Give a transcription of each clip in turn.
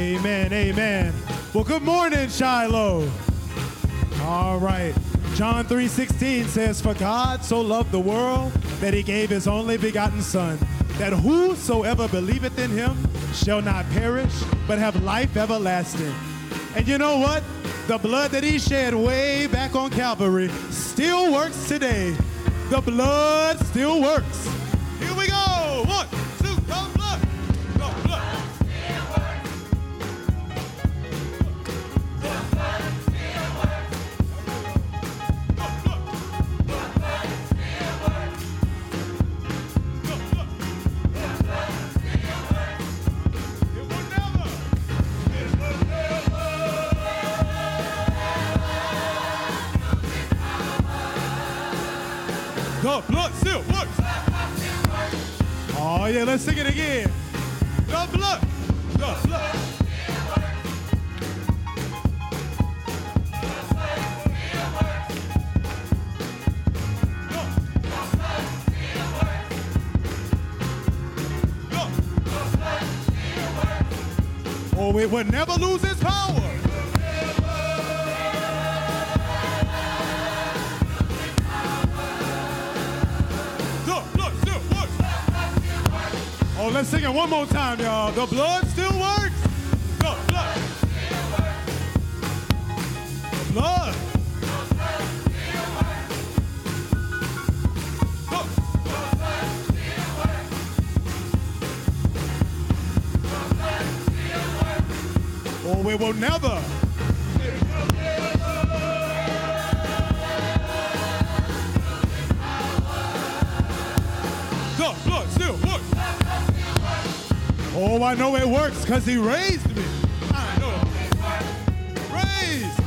Amen. Amen. Well, good morning, Shiloh. All right. John 3:16 says, "For God so loved the world that he gave his only begotten son, that whosoever believeth in him shall not perish, but have life everlasting." And you know what? The blood that he shed way back on Calvary still works today. The blood still works. Here we go. One, two, go Still. Oh yeah, let's sing it again. The blood. Oh, it would never lose its power. Let's sing it one more time, y'all. The blood still works. The blood. The blood. The- Oh, it will never. Oh, I know it works because he raised me. I know. Raised.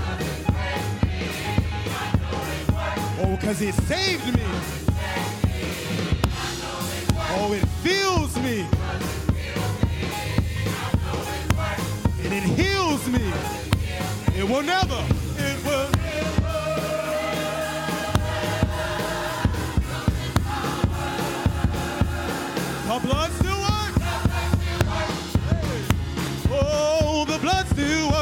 Oh, because he saved me. Oh, it fills me. And it heals me. It will never. It will. Blood the blood still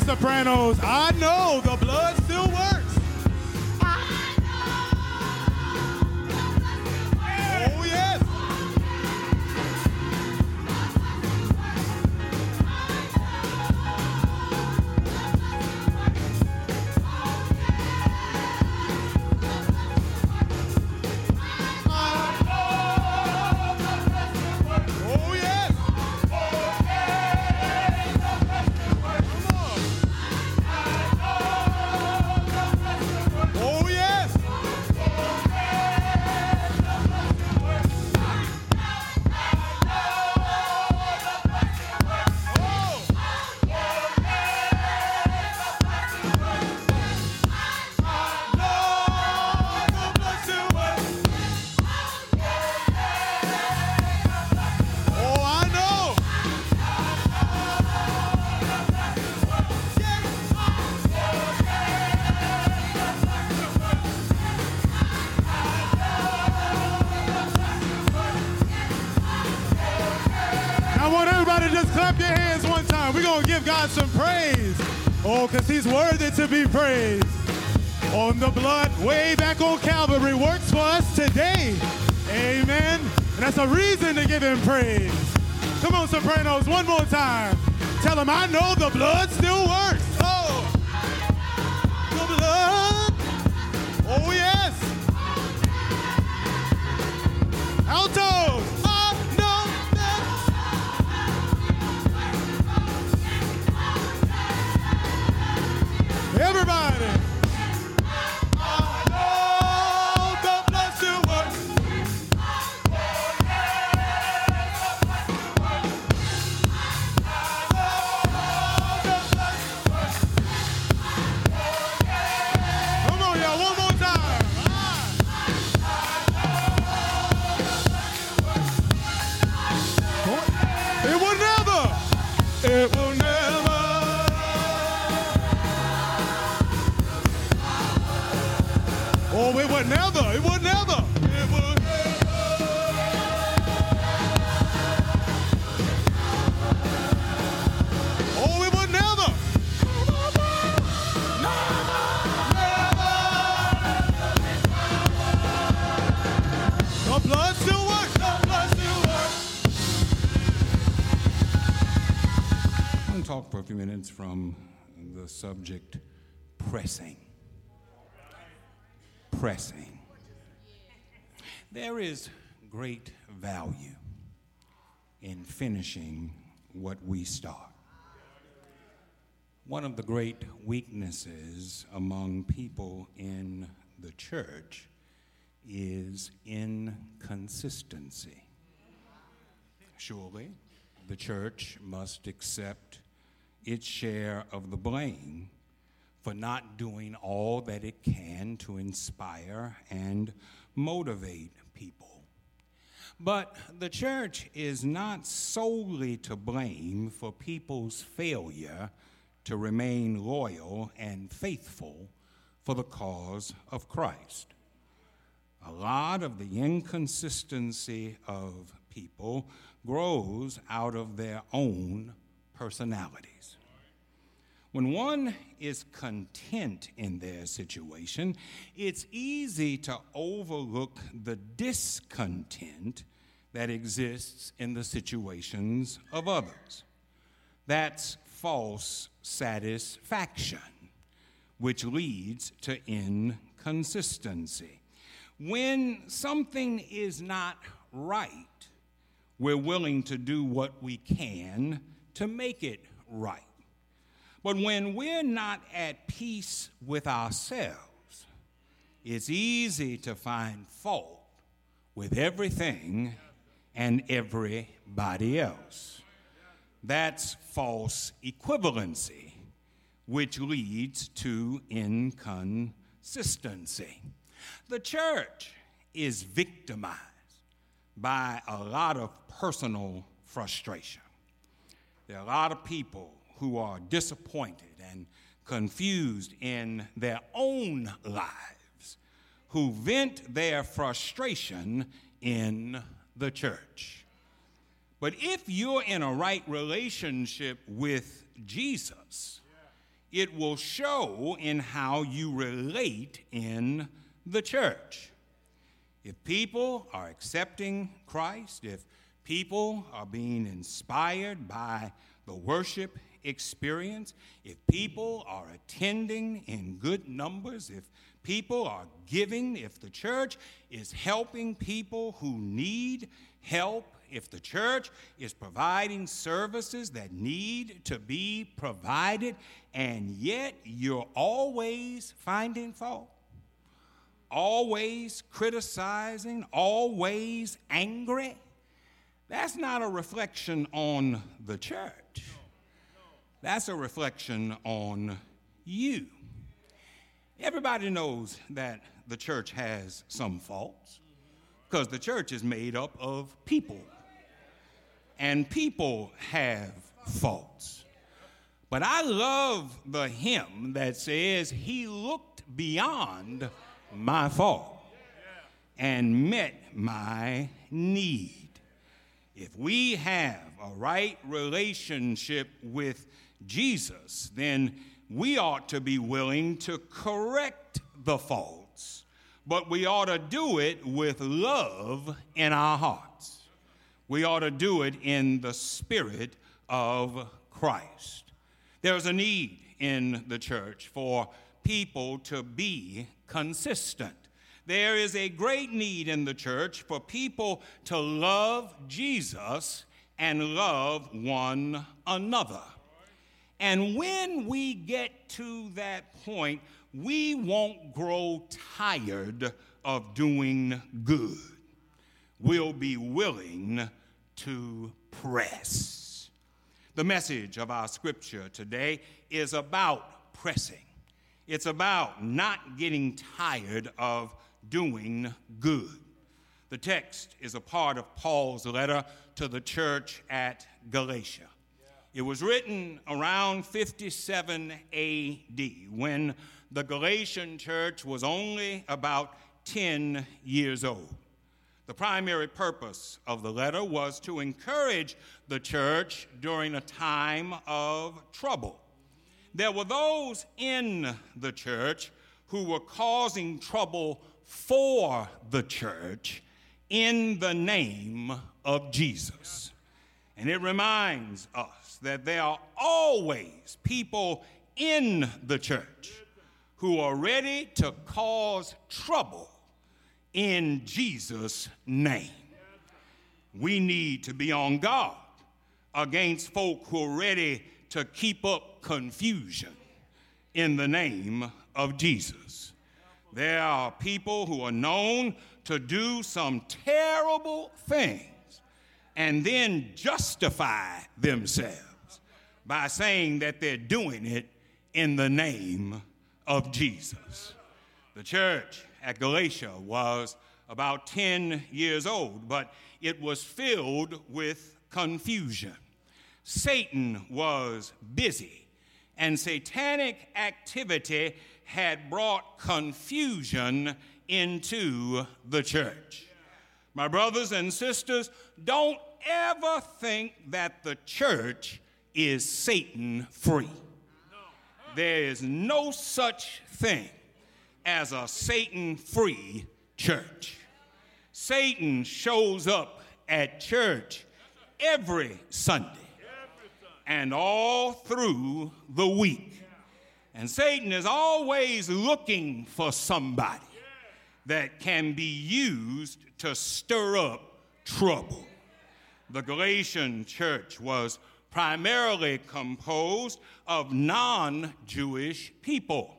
Sopranos. I know the On way back on Calvary, works for us today. Amen. And that's a reason to give him praise. Come on, Sopranos, one more time. Tell him, I know the blood still works. Talk for a few minutes from the subject pressing. Pressing. There is great value in finishing what we start. One of the great weaknesses among people in the church is inconsistency. Surely, the church must accept its share of the blame for not doing all that it can to inspire and motivate people. But the church is not solely to blame for people's failure to remain loyal and faithful for the cause of Christ. A lot of the inconsistency of people grows out of their own personalities. When one is content in their situation, it's easy to overlook the discontent that exists in the situations of others. That's false satisfaction, which leads to inconsistency. When something is not right, we're willing to do what we can to make it right. But when we're not at peace with ourselves, it's easy to find fault with everything and everybody else. That's false equivalency, which leads to inconsistency. The church is victimized by a lot of personal frustration. There are a lot of people who are disappointed and confused in their own lives who vent their frustration in the church. But if you're in a right relationship with Jesus, it will show in how you relate in the church. If people are accepting Christ, if people are being inspired by the worship experience, if people are attending in good numbers, if people are giving, if the church is helping people who need help, if the church is providing services that need to be provided, and yet you're always finding fault, always criticizing, always angry, that's not a reflection on the church. That's a reflection on you. Everybody knows that the church has some faults because the church is made up of people. And people have faults. But I love the hymn that says, He looked beyond my fault and met my need. If we have a right relationship with Jesus, then we ought to be willing to correct the faults, but we ought to do it with love in our hearts. We ought to do it in the spirit of Christ. There's a need in the church for people to be consistent. There is a great need in the church for people to love Jesus and love one another. And when we get to that point, we won't grow tired of doing good. We'll be willing to press. The message of our scripture today is about pressing. It's about not getting tired of doing good. The text is a part of Paul's letter to the church at Galatia. It was written around 57 AD when the Galatian church was only about 10 years old. The primary purpose of the letter was to encourage the church during a time of trouble. There were those in the church who were causing trouble for the church in the name of Jesus. And it reminds us that there are always people in the church who are ready to cause trouble in Jesus' name. We need to be on guard against folk who are ready to keep up confusion in the name of Jesus. There are people who are known to do some terrible things and then justify themselves by saying that they're doing it in the name of Jesus. The church at Galatia was about 10 years old, but it was filled with confusion. Satan was busy, and satanic activity had brought confusion into the church. My brothers and sisters, don't ever think that the church is Satan free. There is no such thing as a Satan free church. Satan shows up at church every Sunday and all through the week. And Satan is always looking for somebody that can be used to stir up trouble. The Galatian church was primarily composed of non Jewish people.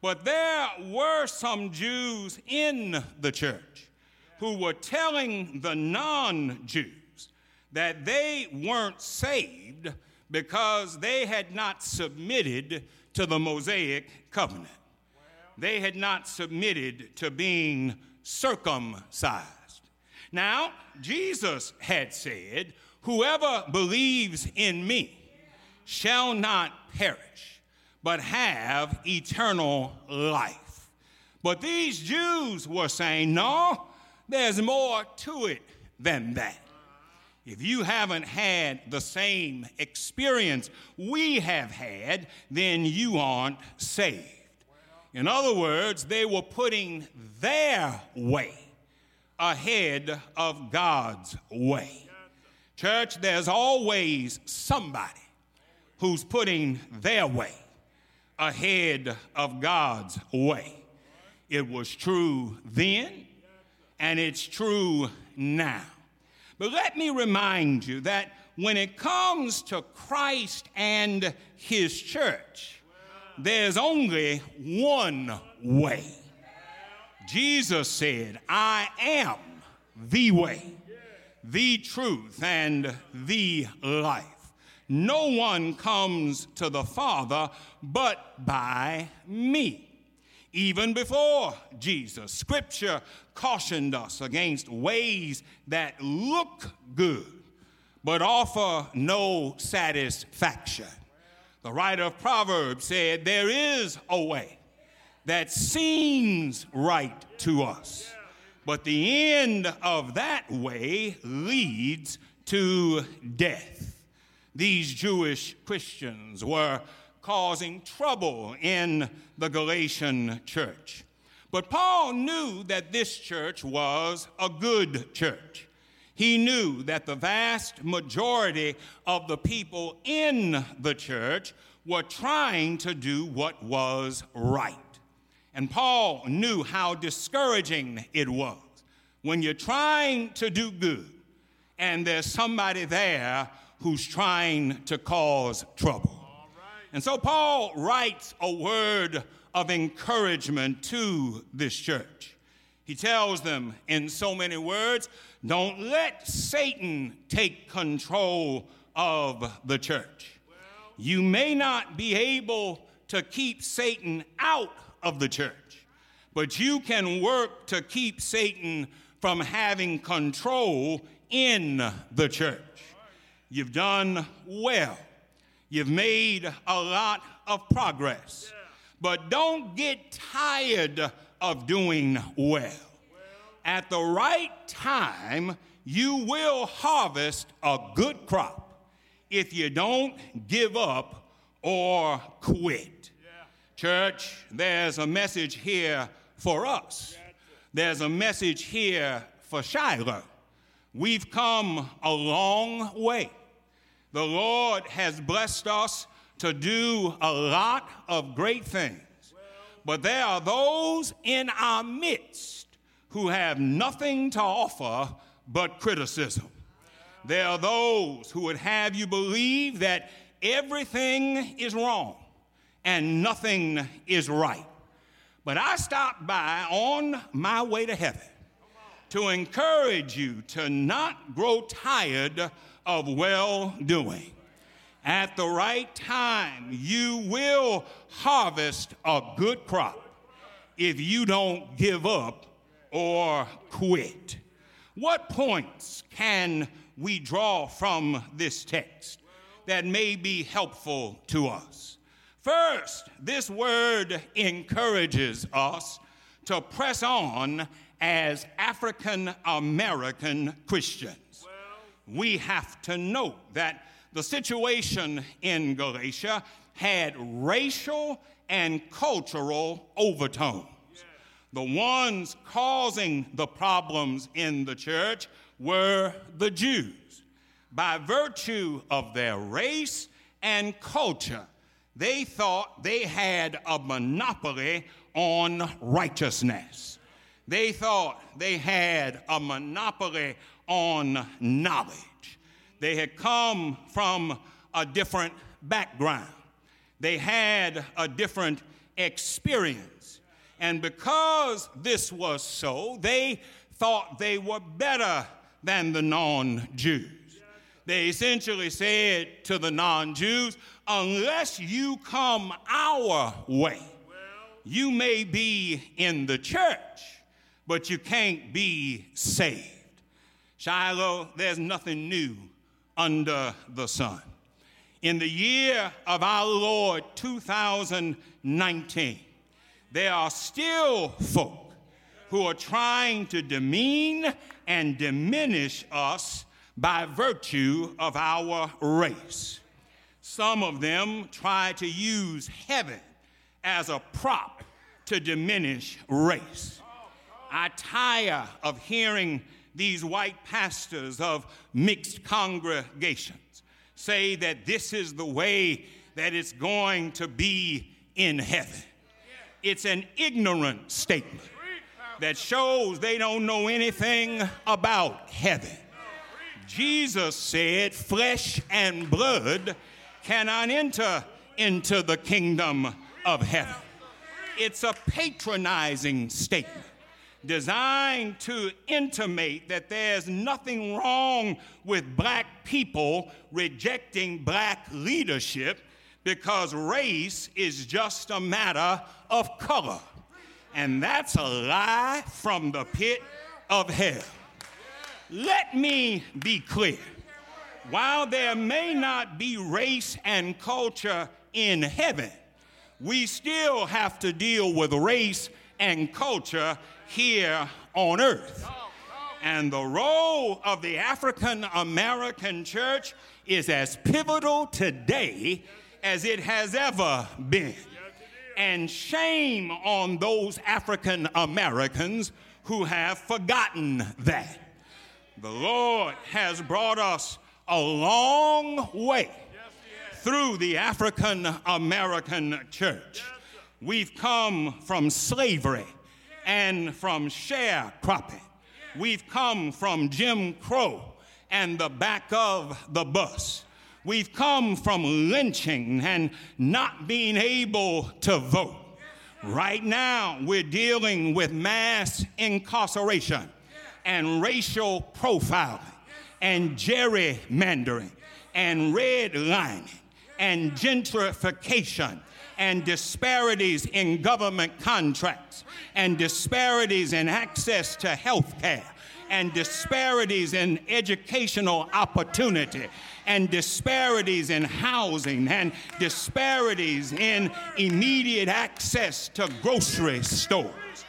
But there were some Jews in the church who were telling the non Jews that they weren't saved because they had not submitted to the Mosaic covenant. They had not submitted to being circumcised. Now, Jesus had said, Whoever believes in me shall not perish, but have eternal life. But these Jews were saying, No, there's more to it than that. If you haven't had the same experience we have had, then you aren't saved. In other words, they were putting their way ahead of God's way. Church, there's always somebody who's putting their way ahead of God's way. It was true then, and it's true now. But let me remind you that when it comes to Christ and his church, there's only one way. Jesus said, I am the way the truth, and the life. No one comes to the Father but by me. Even before Jesus, Scripture cautioned us against ways that look good but offer no satisfaction. The writer of Proverbs said, There is a way that seems right to us but the end of that way leads to death. These Jewish Christians were causing trouble in the Galatian church. But Paul knew that this church was a good church. He knew that the vast majority of the people in the church were trying to do what was right. And Paul knew how discouraging it was when you're trying to do good and there's somebody there who's trying to cause trouble. And so Paul writes a word of encouragement to this church. He tells them in so many words don't let Satan take control of the church. You may not be able to keep Satan out of the church, but you can work to keep Satan from having control in the church. You've done well. You've made a lot of progress. But don't get tired of doing well. At the right time, you will harvest a good crop if you don't give up or quit. Church, there's a message here for us. There's a message here for Shiloh. We've come a long way. The Lord has blessed us to do a lot of great things. But there are those in our midst who have nothing to offer but criticism. There are those who would have you believe that everything is wrong and nothing is right. But I stopped by on my way to heaven to encourage you to not grow tired of well doing. At the right time, you will harvest a good crop if you don't give up or quit. What points can we draw from this text that may be helpful to us? First, this word encourages us to press on as African American Christians. We have to note that the situation in Galatia had racial and cultural overtones. The ones causing the problems in the church were the Jews. By virtue of their race and culture, they thought they had a monopoly on righteousness. They thought they had a monopoly on knowledge. They had come from a different background. They had a different experience. And because this was so, they thought they were better than the non Jews. They essentially said to the non Jews, unless you come our way, you may be in the church, but you can't be saved. Shiloh, there's nothing new under the sun. In the year of our Lord 2019, there are still folk who are trying to demean and diminish us by virtue of our race. Some of them try to use heaven as a prop to diminish race. I tire of hearing these white pastors of mixed congregations say that this is the way that it's going to be in heaven. It's an ignorant statement that shows they don't know anything about heaven. Jesus said, Flesh and blood cannot enter into the kingdom of heaven. It's a patronizing statement designed to intimate that there's nothing wrong with black people rejecting black leadership because race is just a matter of color. And that's a lie from the pit of hell. Let me be clear. While there may not be race and culture in heaven, we still have to deal with race and culture here on earth. And the role of the African American church is as pivotal today as it has ever been. And shame on those African Americans who have forgotten that. The Lord has brought us a long way through the African American church. We've come from slavery and from sharecropping. We've come from Jim Crow and the back of the bus. We've come from lynching and not being able to vote. Right now, we're dealing with mass incarceration and racial profiling and gerrymandering and redlining and gentrification and disparities in government contracts and disparities in access to health care and disparities in educational opportunity and disparities in housing and disparities in immediate access to grocery stores.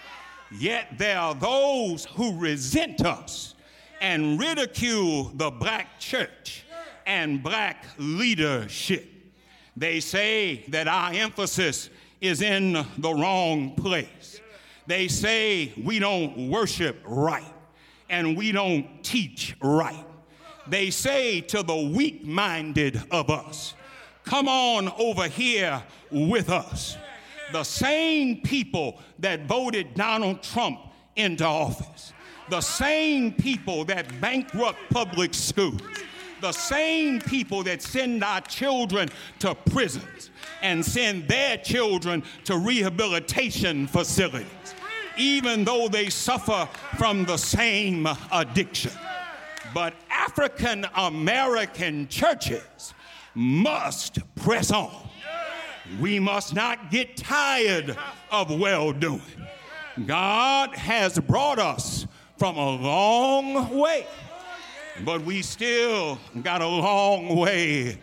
Yet there are those who resent us and ridicule the black church and black leadership. They say that our emphasis is in the wrong place. They say we don't worship right and we don't teach right. They say to the weak minded of us, Come on over here with us. The same people that voted Donald Trump into office, the same people that bankrupt public schools, the same people that send our children to prisons and send their children to rehabilitation facilities, even though they suffer from the same addiction. But African American churches must press on. We must not get tired of well doing. God has brought us from a long way but we still got a long way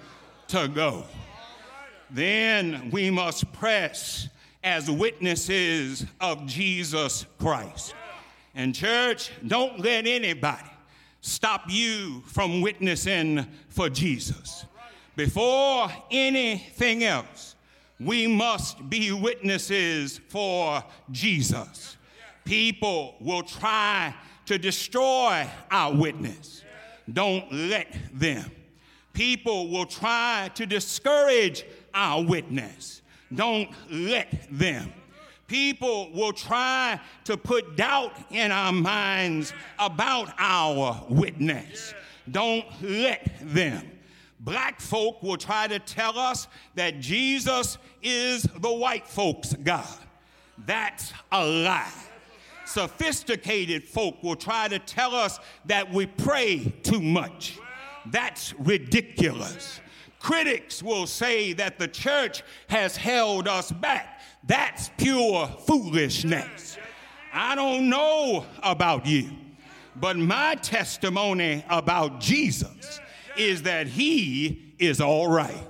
to go. Then we must press as witnesses of Jesus Christ. And, church, don't let anybody stop you from witnessing for Jesus. Before anything else, we must be witnesses for Jesus. People will try to destroy our witness. Don't let them. People will try to discourage our witness. Don't let them. People will try to put doubt in our minds about our witness. Don't let them. Black folk will try to tell us that Jesus is the white folks' God. That's a lie. Sophisticated folk will try to tell us that we pray too much. That's ridiculous. Critics will say that the church has held us back. That's pure foolishness. I don't know about you, but my testimony about Jesus is that he is all right.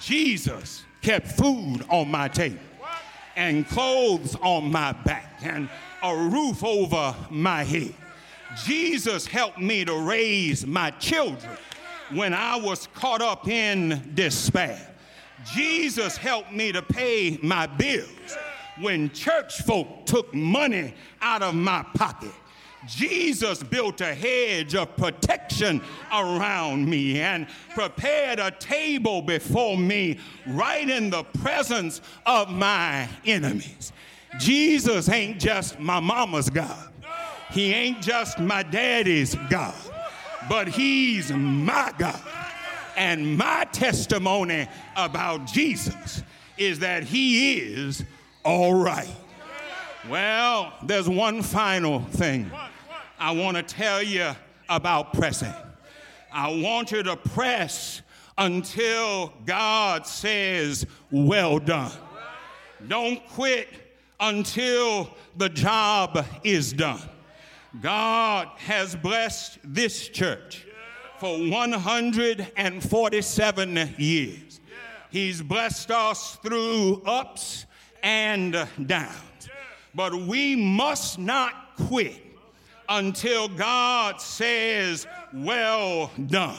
Jesus kept food on my table and clothes on my back and a roof over my head. Jesus helped me to raise my children when I was caught up in despair. Jesus helped me to pay my bills when church folk took money out of my pocket. Jesus built a hedge of protection around me and prepared a table before me right in the presence of my enemies. Jesus ain't just my mama's God. He ain't just my daddy's God, but he's my God. And my testimony about Jesus is that he is all right. Well, there's one final thing I want to tell you about pressing. I want you to press until God says, Well done. Don't quit until the job is done. God has blessed this church for 147 years. He's blessed us through ups and downs. But we must not quit until God says, Well done.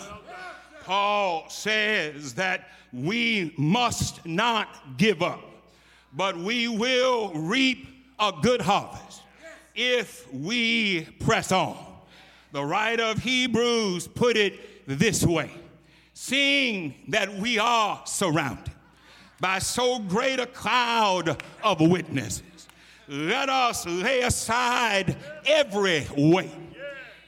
Paul says that we must not give up but we will reap a good harvest if we press on. The writer of Hebrews put it this way seeing that we are surrounded by so great a cloud of witnesses, let us lay aside every weight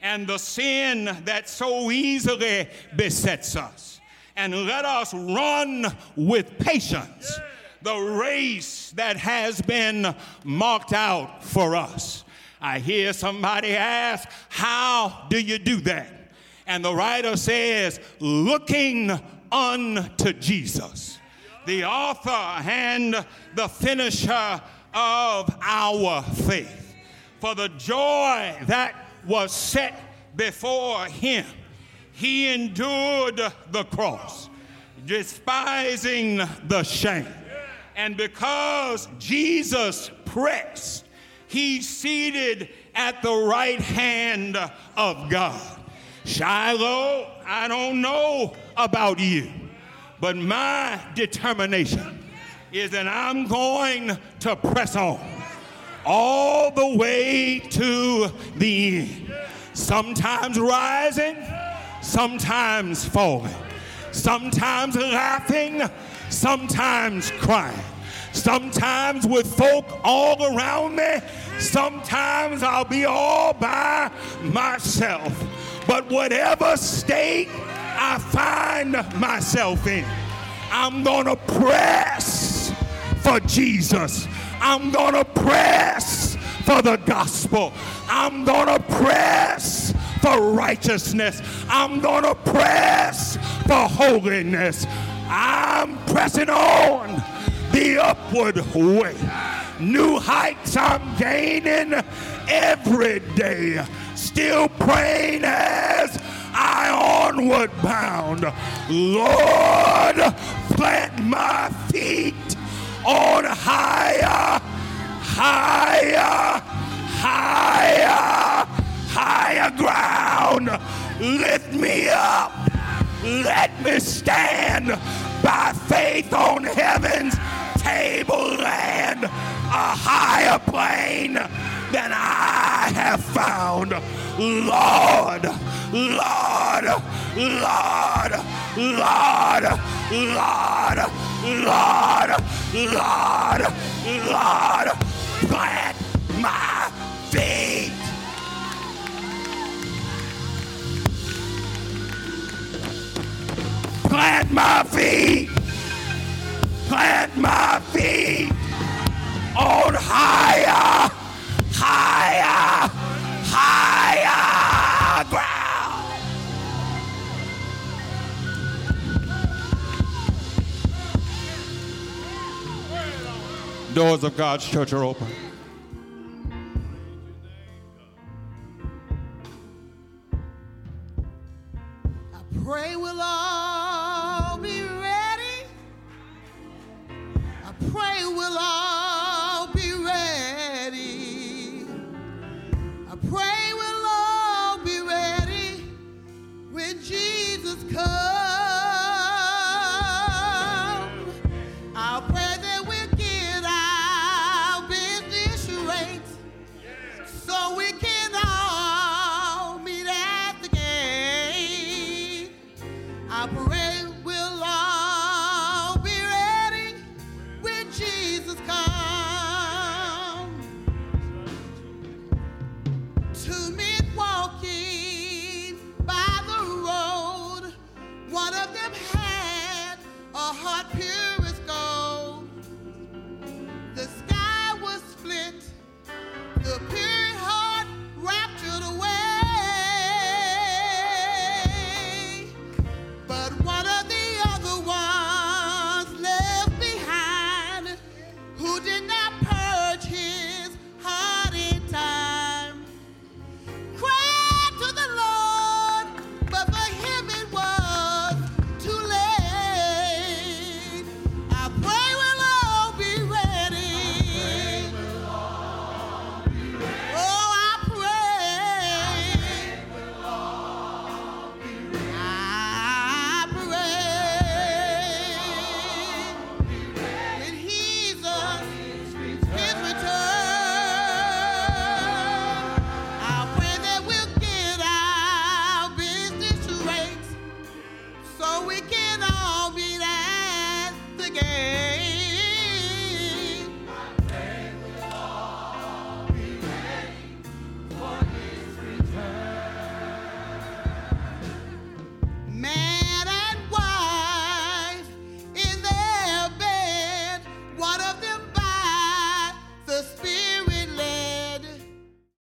and the sin that so easily besets us, and let us run with patience the race that has been marked out for us. I hear somebody ask, How do you do that? And the writer says, Looking unto Jesus, the author and the finisher of our faith. For the joy that was set before him. He endured the cross, despising the shame. And because Jesus pressed, he's seated at the right hand of God. Shiloh, I don't know about you, but my determination is that I'm going to press on all the way to the end. Sometimes rising, sometimes falling, sometimes laughing, sometimes crying, sometimes with folk all around me, sometimes I'll be all by myself. But whatever state I find myself in, I'm gonna press for Jesus. I'm gonna press for the gospel. I'm gonna press for righteousness. I'm gonna press for holiness. I'm pressing on the upward way. New heights I'm gaining every day. Still praying as I onward bound. Lord, plant my feet on higher, higher, higher, higher ground. Lift me up. Let me stand by faith on heaven's tableland, a higher plane than I have found. Lord, Lord, Lord, Lord, Lord, Lord, Lord, Lord. Lord. Doors of God's church are open.